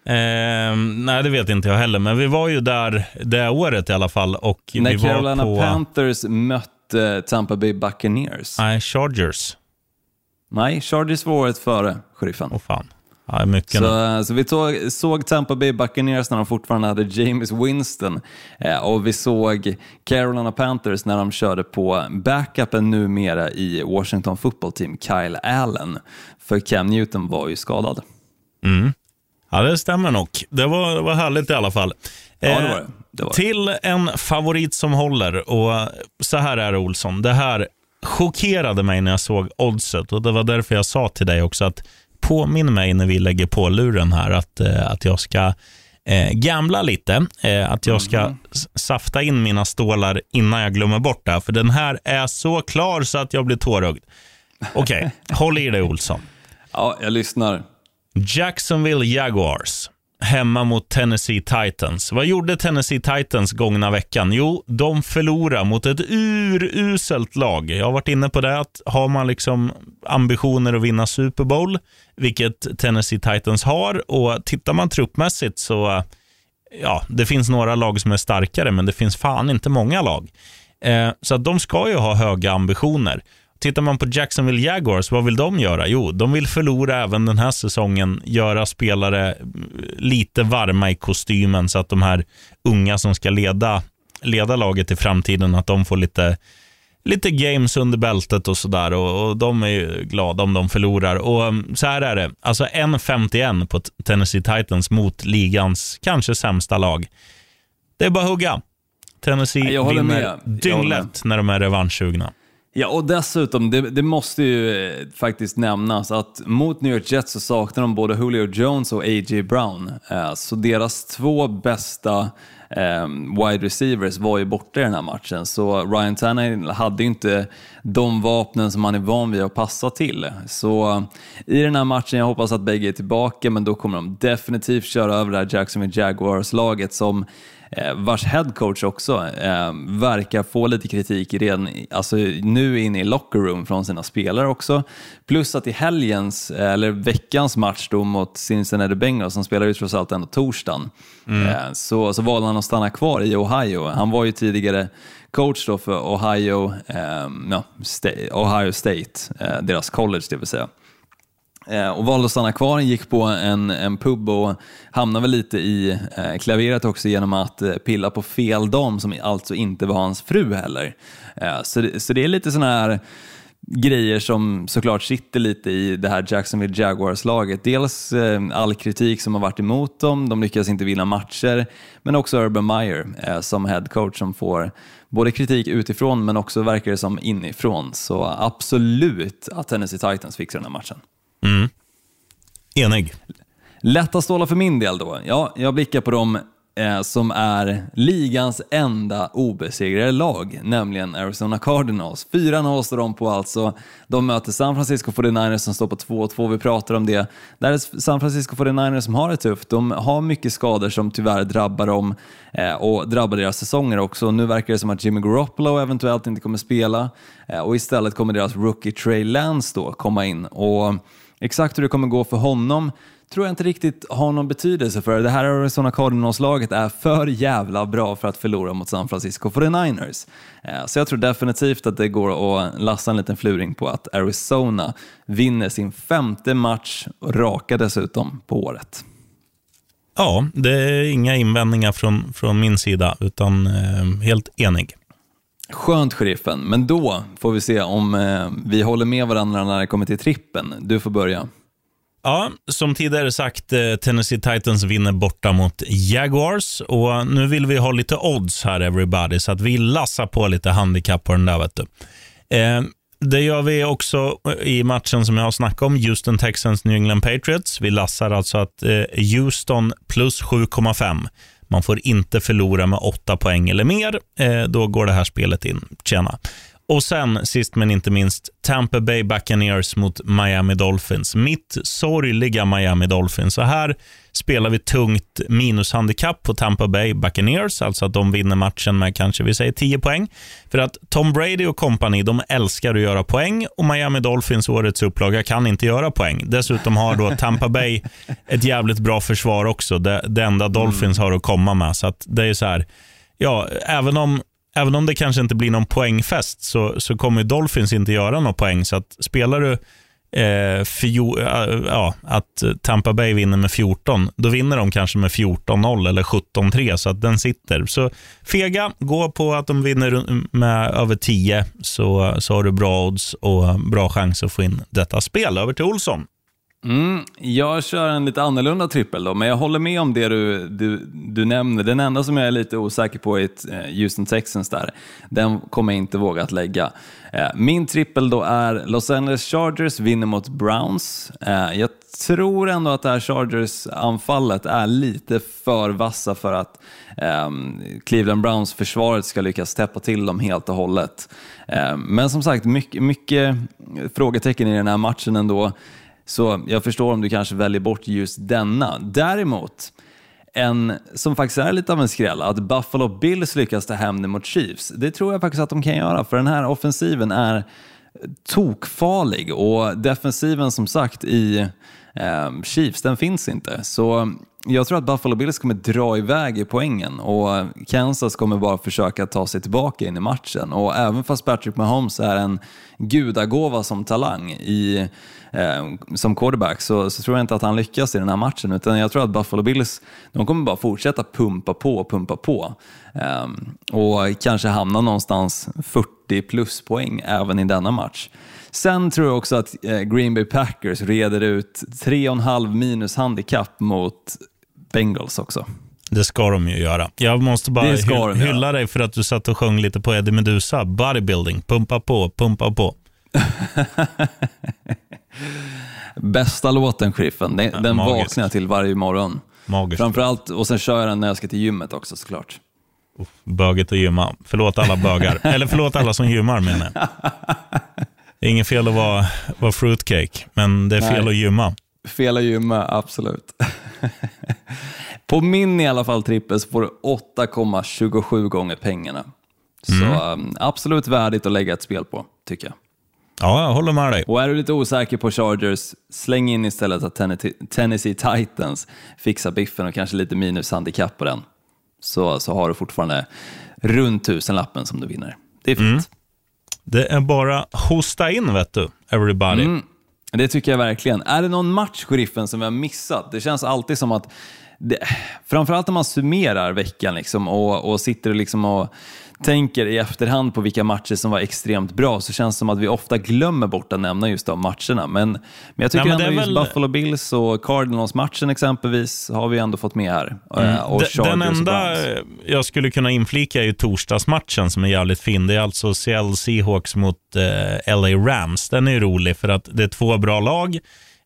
Eh, nej, det vet inte jag heller, men vi var ju där det året i alla fall. Och När vi Carolina var på... Panthers mötte uh, Tampa Bay Buccaneers. Nej, Chargers. Nej, Chargers var året före, sheriffen. Åh oh, fan. Ja, mycket så, eh, så vi tog, såg Tampa Bay Buccaneers när de fortfarande hade James Winston eh, och vi såg Carolina Panthers när de körde på backupen numera i Washington football team, Kyle Allen. För Cam Newton var ju skadad. Mm. Ja, det stämmer nog. Det var, det var härligt i alla fall. Ja, det var det. det var till en favorit som håller. Och Så här är det, Olsson. Det här chockerade mig när jag såg oddset. Och Det var därför jag sa till dig också att påminn mig när vi lägger på luren här att, eh, att jag ska eh, gambla lite. Eh, att jag ska mm. safta in mina stålar innan jag glömmer bort det. För den här är så klar så att jag blir tårögd. Okej, okay, håll i dig Olsson. Ja, jag lyssnar. Jacksonville Jaguars hemma mot Tennessee Titans. Vad gjorde Tennessee Titans gångna veckan? Jo, de förlorade mot ett uruselt lag. Jag har varit inne på det, att har man liksom ambitioner att vinna Super Bowl, vilket Tennessee Titans har, och tittar man truppmässigt så, ja, det finns några lag som är starkare, men det finns fan inte många lag. Eh, så att de ska ju ha höga ambitioner. Tittar man på Jacksonville Jaguars, vad vill de göra? Jo, de vill förlora även den här säsongen, göra spelare lite varma i kostymen så att de här unga som ska leda, leda laget i framtiden, att de får lite, lite games under bältet och sådär. Och, och de är ju glada om de förlorar. Och um, så här är det, alltså 1.51 på Tennessee Titans mot ligans kanske sämsta lag. Det är bara att hugga. Tennessee vinner dynglätt när de är revanschsugna. Ja, och dessutom, det, det, måste ju eh, faktiskt nämnas att mot New York Jets så saknar de både Julio Jones och A.J. Brown. Eh, så deras två bästa ehm, wide receivers var ju borta i den här matchen. Så Ryan Tannehill hade ju inte de vapnen som han är van vid att passa till. Så eh, i den här matchen, jag hoppas att bägge är tillbaka, men då kommer de definitivt köra över det här Jacksonville Jaguars-laget som vars headcoach också eh, verkar få lite kritik redan alltså, nu inne i locker room från sina spelare också. Plus att i helgens, eller veckans match då mot Cincinnati Bengals, som spelar ju trots allt ändå torsdagen, mm. eh, så, så valde han att stanna kvar i Ohio. Han var ju tidigare coach då för Ohio, eh, State, Ohio State, eh, deras college det vill säga. Eh, och valde att stanna kvar, gick på en, en pub och hamnade väl lite i eh, klaveret också genom att eh, pilla på fel dam som alltså inte var hans fru heller. Eh, så, det, så det är lite sån här grejer som såklart sitter lite i det här Jacksonville Jaguars-laget. Dels eh, all kritik som har varit emot dem, de lyckas inte vinna matcher, men också Urban Meyer eh, som head coach som får både kritik utifrån men också verkar det som inifrån. Så absolut att Tennessee Titans fixar den här matchen. Mm, Enig. Lätta stålar för min del då? Ja, jag blickar på dem eh, som är ligans enda obesegrade lag, nämligen Arizona Cardinals. 4-0 står de på alltså. De möter San Francisco 49ers som står på 2-2, vi pratar om det. Där är San Francisco 49ers som har det tufft. De har mycket skador som tyvärr drabbar dem eh, och drabbar deras säsonger också. Nu verkar det som att Jimmy Garoppolo eventuellt inte kommer spela eh, och istället kommer deras rookie Trey Lance då komma in. Och Exakt hur det kommer gå för honom tror jag inte riktigt har någon betydelse för det här Arizona Cardinals-laget är för jävla bra för att förlora mot San Francisco 49ers. Eh, så jag tror definitivt att det går att lassa en liten fluring på att Arizona vinner sin femte match, raka dessutom, på året. Ja, det är inga invändningar från, från min sida, utan eh, helt enig. Skönt sheriffen, men då får vi se om eh, vi håller med varandra när det kommer till trippen. Du får börja. Ja, som tidigare sagt, eh, Tennessee Titans vinner borta mot Jaguars. Och Nu vill vi ha lite odds här, everybody, så att vi lassar på lite handikapp på den där. Vet du. Eh, det gör vi också i matchen som jag har snackat om, Houston Texans New England Patriots. Vi lassar alltså att eh, Houston plus 7,5. Man får inte förlora med åtta poäng eller mer. Eh, då går det här spelet in. Tjena. Och sen, sist men inte minst, Tampa Bay Buccaneers mot Miami Dolphins. Mitt sorgliga Miami Dolphins. Så här spelar vi tungt minushandikapp på Tampa Bay Buccaneers, alltså att de vinner matchen med kanske vi säger 10 poäng. För att Tom Brady och company, de älskar att göra poäng och Miami Dolphins, årets upplaga, kan inte göra poäng. Dessutom har då Tampa Bay ett jävligt bra försvar också. Det, det enda Dolphins har att komma med. Så att det är så här, ja, även om Även om det kanske inte blir någon poängfest så, så kommer Dolphins inte göra någon poäng. Så att spelar du eh, fio, äh, eh, ja, att Tampa Bay vinner med 14, då vinner de kanske med 14-0 eller 17-3, så att den sitter. Så fega, gå på att de vinner med över 10, så, så har du bra odds och bra chans att få in detta spel. Över till Olsson. Mm, jag kör en lite annorlunda trippel då, men jag håller med om det du, du, du nämner. Den enda som jag är lite osäker på är ett, Houston Texans där. Den kommer jag inte våga att lägga. Eh, min trippel då är Los Angeles Chargers vinner mot Browns. Eh, jag tror ändå att det här Chargers-anfallet är lite för vassa för att ehm, Cleveland Browns-försvaret ska lyckas täppa till dem helt och hållet. Ehm, men som sagt, mycket, mycket frågetecken i den här matchen ändå. Så jag förstår om du kanske väljer bort just denna. Däremot, en som faktiskt är lite av en skräll, att Buffalo Bills lyckas ta hem det mot Chiefs. Det tror jag faktiskt att de kan göra, för den här offensiven är tokfarlig och defensiven som sagt i eh, Chiefs, den finns inte. Så jag tror att Buffalo Bills kommer dra iväg i poängen och Kansas kommer bara försöka ta sig tillbaka in i matchen. Och även fast Patrick Mahomes är en gudagåva som talang i, eh, som quarterback så, så, tror jag inte att han lyckas i den här matchen. Utan jag tror att Buffalo Bills de kommer bara fortsätta pumpa på och pumpa på. Eh, och kanske hamna någonstans 40 plus poäng även i denna match. Sen tror jag också att eh, Green Bay Packers reder ut 3,5 minus handikapp mot Bengals också. Det ska de ju göra. Jag måste bara hy hylla göra. dig för att du satt och sjöng lite på Eddie Meduza. Bodybuilding, pumpa på, pumpa på. Bästa låten, Sheriffen. Den, den vaknar jag till varje morgon. Magiskt. Framförallt, och sen kör jag den när jag ska till gymmet också såklart. Böget att gymma. Förlåt alla bögar. Eller förlåt alla som gymmar menar jag. Det är inget fel att vara, vara fruitcake, men det är fel Nej. att gymma. Fel att gymma, absolut. På min i alla fall trippel så får du 8,27 gånger pengarna. Så mm. Um, absolut värdigt att lägga ett spel på, tycker jag. Ja, jag håller med dig. Och är du lite osäker på Chargers, släng in istället att Tennessee Titans fixar biffen och kanske lite minushandikapp på den. Så, så har du fortfarande runt tusenlappen som du vinner. Det är fint. Mm. Det är bara hosta in, vet du, everybody. Mm, det tycker jag verkligen. Är det någon match, sheriffen, som vi har missat? Det känns alltid som att, det, framförallt när man summerar veckan liksom, och, och sitter liksom och tänker i efterhand på vilka matcher som var extremt bra så känns det som att vi ofta glömmer bort att nämna just de matcherna. Men, men jag tycker Nej, men ändå just väl- Buffalo Bills och Cardinals-matchen exempelvis har vi ändå fått med här. Eh, Och Den- Den och enda eh, jag skulle kunna inflika är ju torsdagsmatchen som är jävligt fin. Det är alltså Seattle Seahawks mot eh, LA Rams. Den är ju rolig för att det är två bra lag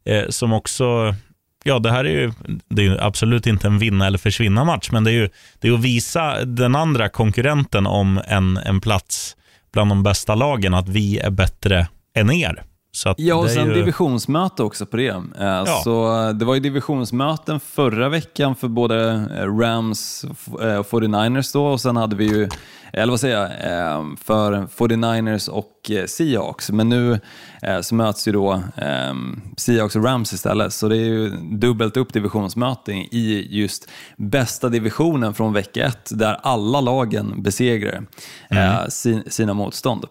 eh, som också Ja, det här är ju, det är ju absolut inte en vinna eller försvinna match, men det är ju det är att visa den andra konkurrenten om en, en plats bland de bästa lagen, att vi är bättre än er. Så Ja, och sen ju, divisionsmöte också på det. Eh, Så eh, det var ju divisionsmöten förra veckan för både eh, Rams eh, och 49ers då och sen hade vi ju, eller vad säger jag, för 49ers och Seahawks. Men nu så möts ju då Seahawks och Rams istället, så det är ju dubbelt upp divisionsmöten i just bästa divisionen från vecka ett, där alla lagen besegrar sin, sina motstånd.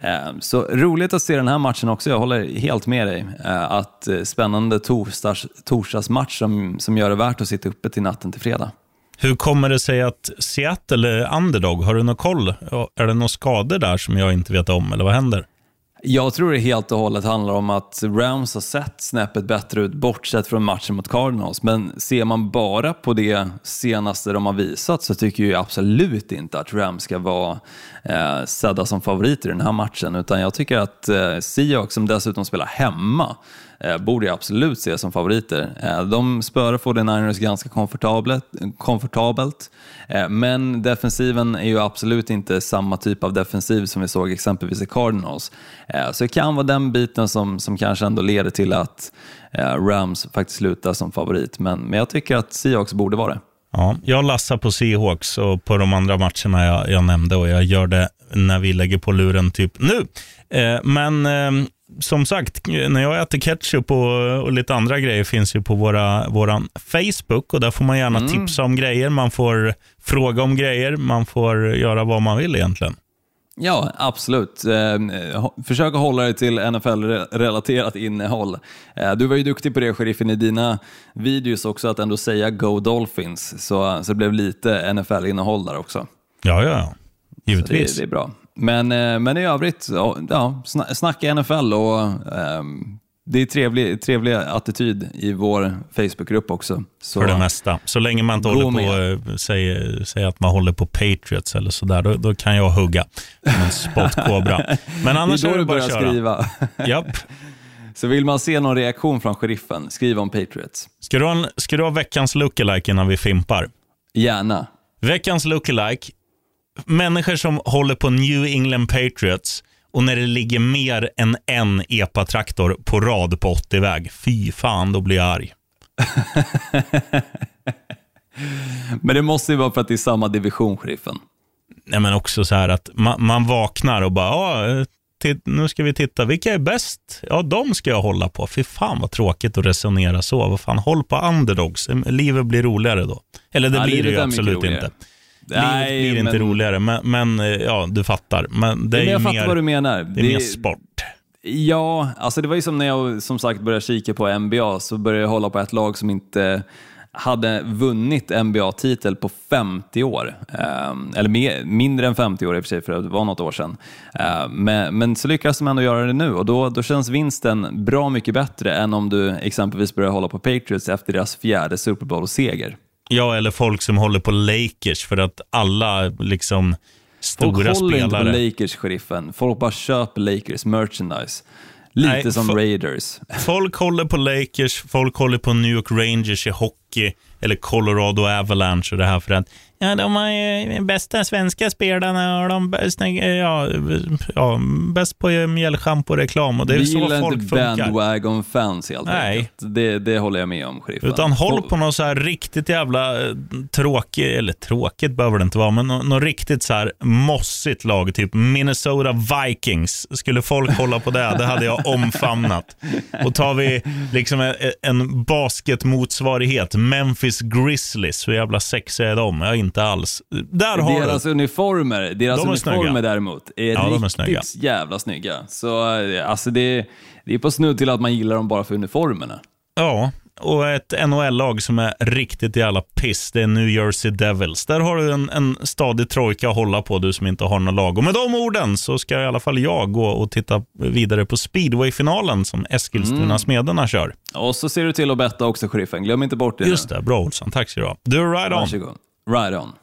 Ehm, så roligt att se den här matchen också, jag håller helt med dig. Eh, att eh, spännande torsdags, torsdagsmatch som, som gör det värt att sitta uppe till natten till fredag. Hur kommer det sig att Seattle är underdog? Har du någon koll? Är det några skador där som jag inte vet om, eller vad händer? Jag tror det helt och hållet handlar om att Rams har sett snäppet bättre ut bortsett från matchen mot Cardinals. Men ser man bara på det senaste de har visat så tycker jag absolut inte att Rams ska vara eh, sedda som favoriter i den här matchen. Utan jag tycker att eh, Seahawks, som dessutom spelar hemma, Eh, borde jag absolut se som favoriter. Eh, de spöar 49ers ganska komfortabelt, komfortabelt eh, men defensiven är ju absolut inte samma typ av defensiv som vi såg exempelvis i Cardinals. Eh, så det kan vara den biten som, som kanske ändå leder till att eh, Rams faktiskt slutar som favorit. Men, men jag tycker att Seahawks borde vara det. Ja, jag lassar på Seahawks och på de andra matcherna jag, jag nämnde och jag gör det när vi lägger på luren typ nu. Eh, men eh, som sagt, när jag äter ketchup och, och lite andra grejer finns ju på våra, våran Facebook och där får man gärna tipsa om grejer, man får fråga om grejer, man får göra vad man vill egentligen. Ja, absolut. Eh, ho- försök att hålla dig till NFL-relaterat innehåll. Eh, du var ju duktig på det, sheriffen, i dina videos också, att ändå säga Go Dolphins, så, så det blev lite NFL-innehåll där också. Ja, ja, ja. Så det, Givetvis. det är bra. Men, eh, men i övrigt, ja, ja, sna- snacka NFL och ehm, det är trevlig, trevlig attityd i vår Facebookgrupp också. Så, för det mesta. Så länge man inte håller på med. säger, säger att man håller på Patriots eller sådär, då, då kan jag hugga som en spottkobra. Men det annars är är då det du bara att köra. skriva. Japp. Så vill man se någon reaktion från sheriffen, skriv om Patriots. Ska du, ha en, ska du ha veckans lookalike innan vi fimpar? Gärna. Veckans lookalike. Människor som håller på New England Patriots och när det ligger mer än en epatraktor på rad på 80-väg. Fy fan, då blir jag arg. Men det måste ju vara för att det är samma division, sheriffen. Nej, men också så här att man, man vaknar och bara, titt, nu ska vi titta, vilka är bäst? Ja, de ska jag hålla på. Fy fan vad tråkigt att resonera så. Vad fan, håll på underdogs. Livet blir roligare då. Eller det Ja, blir det livet ju absolut inte. Nej, blir inte men- roligare, men, men eh, ja, du fattar. Men det är Men ju jag fattar mer, vad du menar. det är mer sport. Ja, alltså det var ju som när jag som sagt började kika på NBA så började jag hålla på ett lag som inte hade vunnit NBA-titel på 50 år. Ehm, eller mer, mindre än 50 år i och för sig, för det var något år sedan. Ehm, men, men så lyckas de ändå göra det nu och då, då känns vinsten bra mycket bättre än om du exempelvis börjar hålla på Patriots efter deras fjärde Super Bowl-seger. Ja, eller folk som håller på Lakers för att alla liksom Folk stora håller inte på spelare. Lakers, sheriffen. Folk bara köper Lakers merchandise. Lite Nej, som Raiders. Folk håller på Lakers, folk håller på New York Rangers i hockey eller Colorado Avalanche och det här för att ja, de har ju bästa svenska spelarna och de bästa, ja, ja, bäst på mjällschampo-reklam och det är Vi så gillar folk inte funkar. bandwagon fans helt Nej. enkelt. Det, det håller jag med om, sheriffen. Utan håll på något så här riktigt jävla eh, tråkigt, eller tråkigt behöver det inte vara, men något, något riktigt så här mossigt lag, typ Minnesota Vikings. Skulle folk hålla på det, det hade jag omfamnat. Och tar vi liksom en, en basketmotsvarighet, Memphis Grizzlies, hur jävla sexiga är de? Ja, inte alls. Där har Deras du. uniformer, deras De uniformer snygga. däremot är Ja, de är riktigt snygga. jävla snygga. Så eh, alltså det, det är på snudd till att man gillar dem bara för uniformerna. Ja, och ett NHL-lag som är riktigt jävla piss, det är New Jersey Devils. Där har du en, en stadig trojka att hålla på, du som inte har något lag. Och med de orden så ska i alla fall jag gå och titta vidare på speedway-finalen som Eskilstuna-smederna kör. Och så ser du till att betta också, sheriffen. Glöm inte bort det. Just det, bra Olsson. Tack ska du ha. Du, right on. Varsågod. Right on.